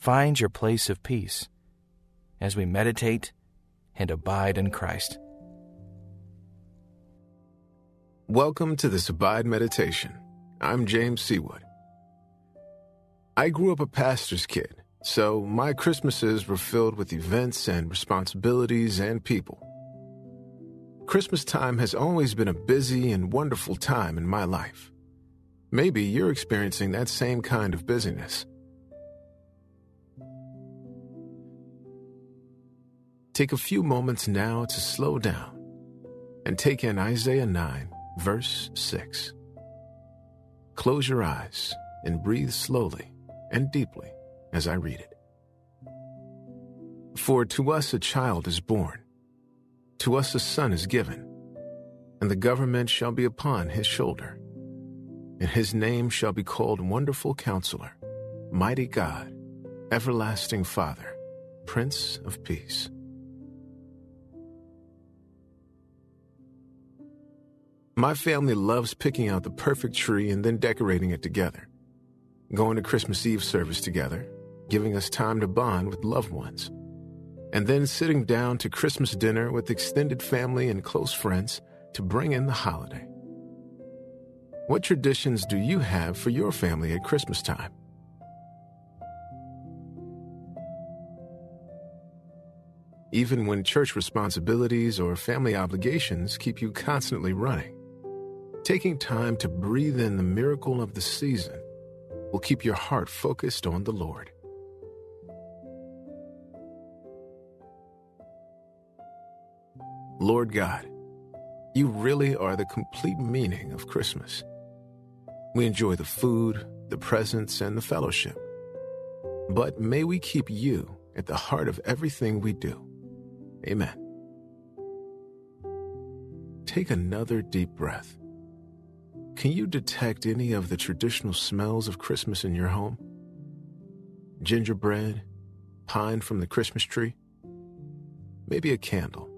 find your place of peace as we meditate and abide in Christ. Welcome to this Abide Meditation. I'm James Seawood. I grew up a pastor's kid, so my Christmases were filled with events and responsibilities and people. Christmas time has always been a busy and wonderful time in my life. Maybe you're experiencing that same kind of busyness. Take a few moments now to slow down and take in Isaiah 9, verse 6. Close your eyes and breathe slowly and deeply as I read it. For to us a child is born, to us a son is given, and the government shall be upon his shoulder. And his name shall be called Wonderful Counselor, Mighty God, Everlasting Father, Prince of Peace. My family loves picking out the perfect tree and then decorating it together, going to Christmas Eve service together, giving us time to bond with loved ones, and then sitting down to Christmas dinner with extended family and close friends to bring in the holiday. What traditions do you have for your family at Christmas time? Even when church responsibilities or family obligations keep you constantly running, taking time to breathe in the miracle of the season will keep your heart focused on the Lord. Lord God, you really are the complete meaning of Christmas. We enjoy the food, the presents, and the fellowship. But may we keep you at the heart of everything we do. Amen. Take another deep breath. Can you detect any of the traditional smells of Christmas in your home? Gingerbread, pine from the Christmas tree, maybe a candle.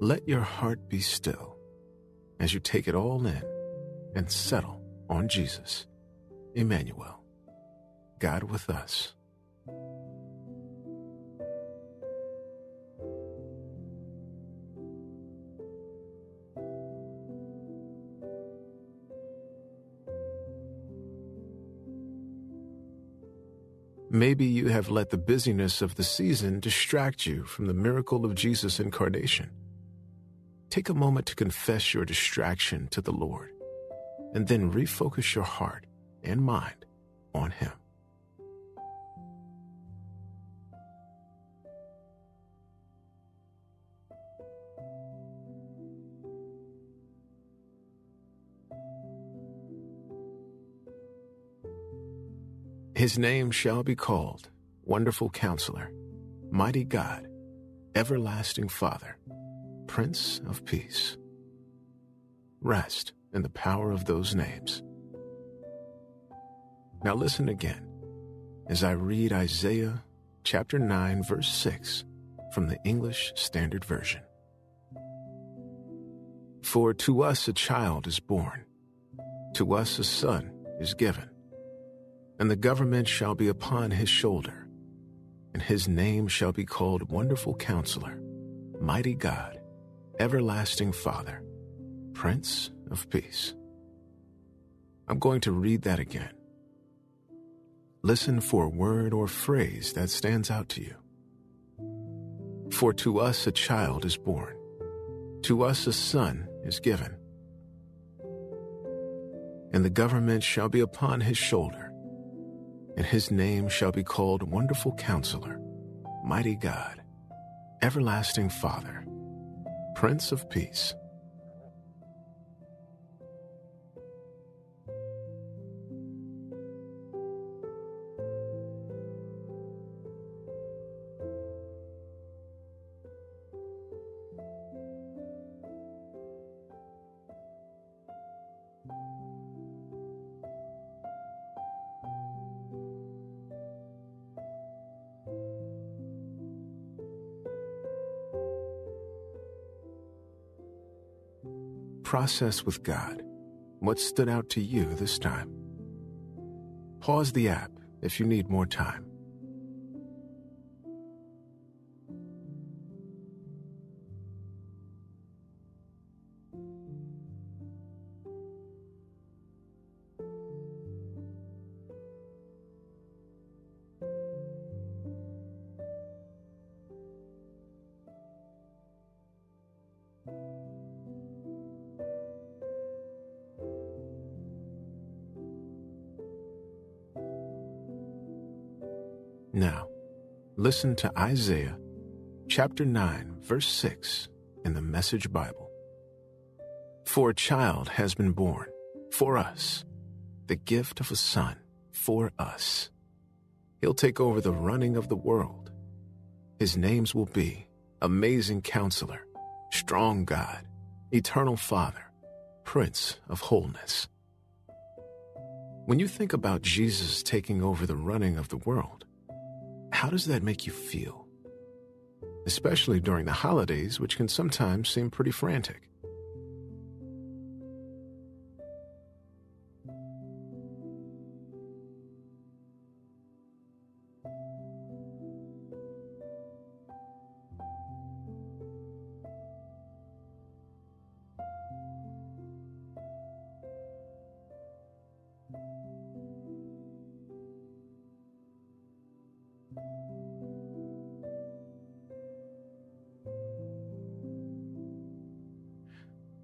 Let your heart be still as you take it all in and settle on Jesus, Emmanuel, God with us. Maybe you have let the busyness of the season distract you from the miracle of Jesus' incarnation. Take a moment to confess your distraction to the Lord and then refocus your heart and mind on Him. His name shall be called Wonderful Counselor, Mighty God, Everlasting Father, Prince of Peace. Rest in the power of those names. Now listen again as I read Isaiah chapter 9, verse 6 from the English Standard Version. For to us a child is born, to us a son is given, and the government shall be upon his shoulder, and his name shall be called Wonderful Counselor, Mighty God, Everlasting Father, Prince of Peace. I'm going to read that again. Listen for a word or phrase that stands out to you. For to us a child is born, to us a son is given, and the government shall be upon his shoulder, and his name shall be called Wonderful Counselor, Mighty God, Everlasting Father, Prince of Peace. Process with God what stood out to you this time. Pause the app if you need more time. Now, listen to Isaiah chapter 9, verse 6 in the Message Bible. For a child has been born for us, the gift of a son for us. He'll take over the running of the world. His names will be Amazing Counselor, Strong God, Eternal Father, Prince of Wholeness. When you think about Jesus taking over the running of the world, how does that make you feel? Especially during the holidays, which can sometimes seem pretty frantic.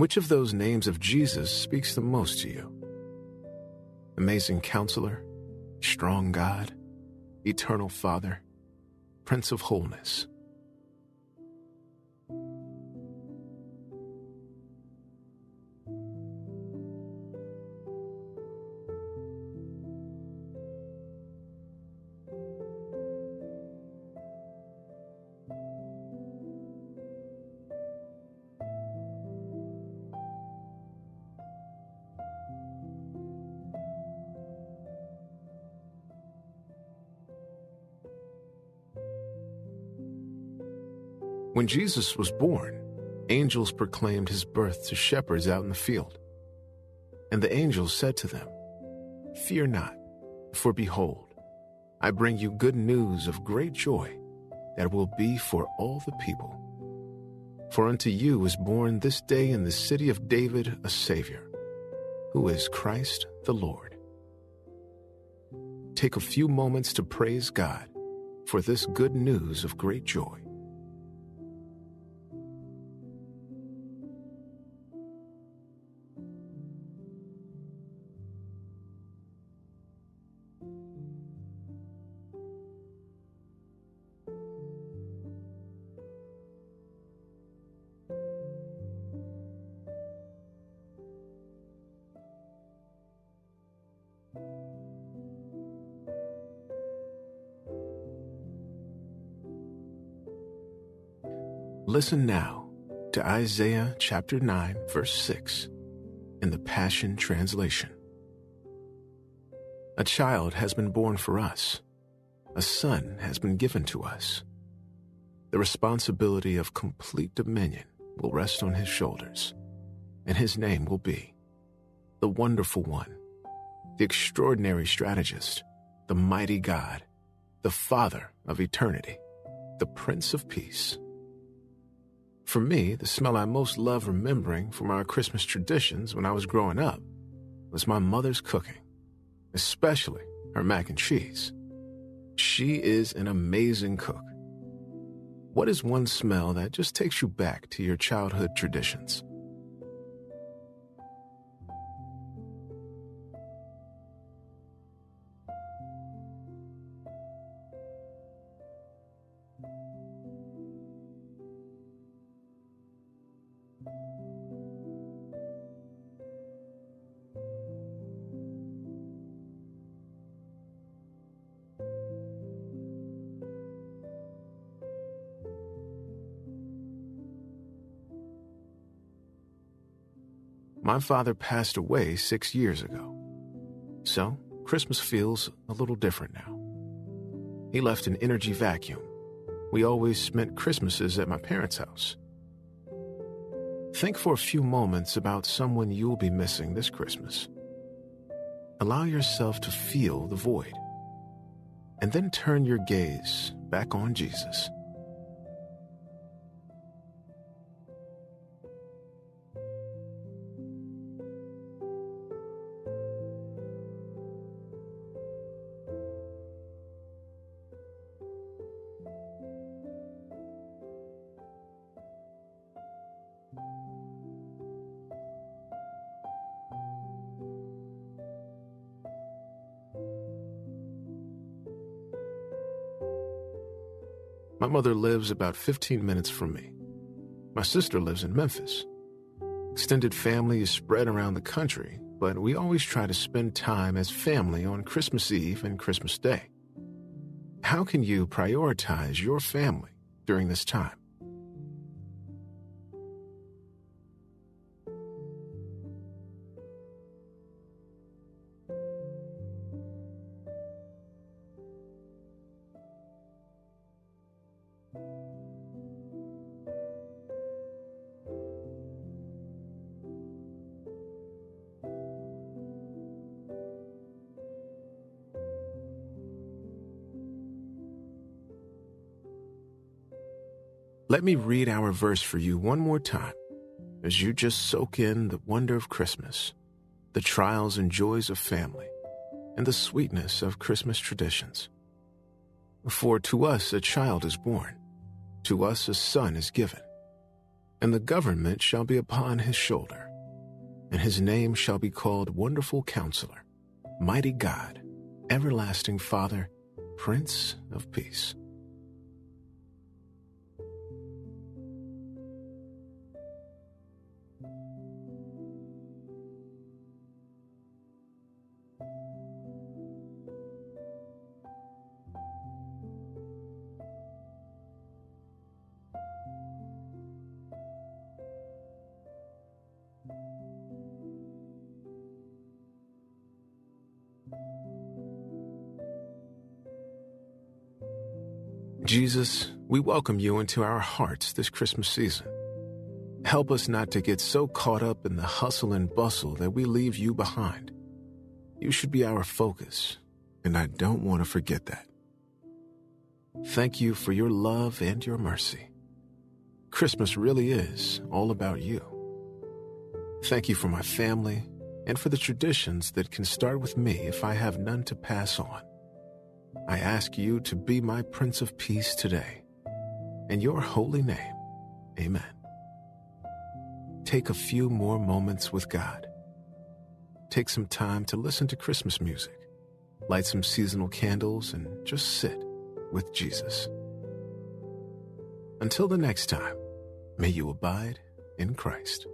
Which of those names of Jesus speaks the most to you? Amazing Counselor, Strong God, Eternal Father, Prince of Wholeness. When Jesus was born, angels proclaimed his birth to shepherds out in the field. And the angels said to them, Fear not, for behold, I bring you good news of great joy that will be for all the people. For unto you is born this day in the city of David a Savior, who is Christ the Lord. Take a few moments to praise God for this good news of great joy. Listen now to Isaiah chapter 9, verse 6 in the Passion Translation. A child has been born for us, a son has been given to us. The responsibility of complete dominion will rest on his shoulders, and his name will be the Wonderful One, the Extraordinary Strategist, the Mighty God, the Father of Eternity, the Prince of Peace. For me, the smell I most love remembering from our Christmas traditions when I was growing up was my mother's cooking, especially her mac and cheese. She is an amazing cook. What is one smell that just takes you back to your childhood traditions? My father passed away six years ago. So, Christmas feels a little different now. He left an energy vacuum. We always spent Christmases at my parents' house. think for a few moments about someone you'll be missing this Christmas. Allow yourself to feel the void, and then turn your gaze back on Jesus. My mother lives about 15 minutes from me. My sister lives in Memphis. Extended family is spread around the country, but we always try to spend time as family on Christmas Eve and Christmas Day. How can you prioritize your family during this time? Let me read our verse for you one more time as you just soak in the wonder of Christmas, the trials and joys of family, and the sweetness of Christmas traditions. For to us a child is born, to us a son is given, and the government shall be upon his shoulder, and his name shall be called Wonderful Counselor, Mighty God, Everlasting Father, Prince of Peace. Jesus, we welcome you into our hearts this Christmas season. Help us not to get so caught up in the hustle and bustle that we leave you behind. You should be our focus, and I don't want to forget that. Thank you for your love and your mercy. Christmas really is all about you. Thank you for my family and for the traditions that can start with me if I have none to pass on. I ask you to be my Prince of Peace today. In your holy name, amen. Take a few more moments with God. Take some time to listen to Christmas music, light some seasonal candles, and just sit with Jesus. Until the next time, may you abide in Christ.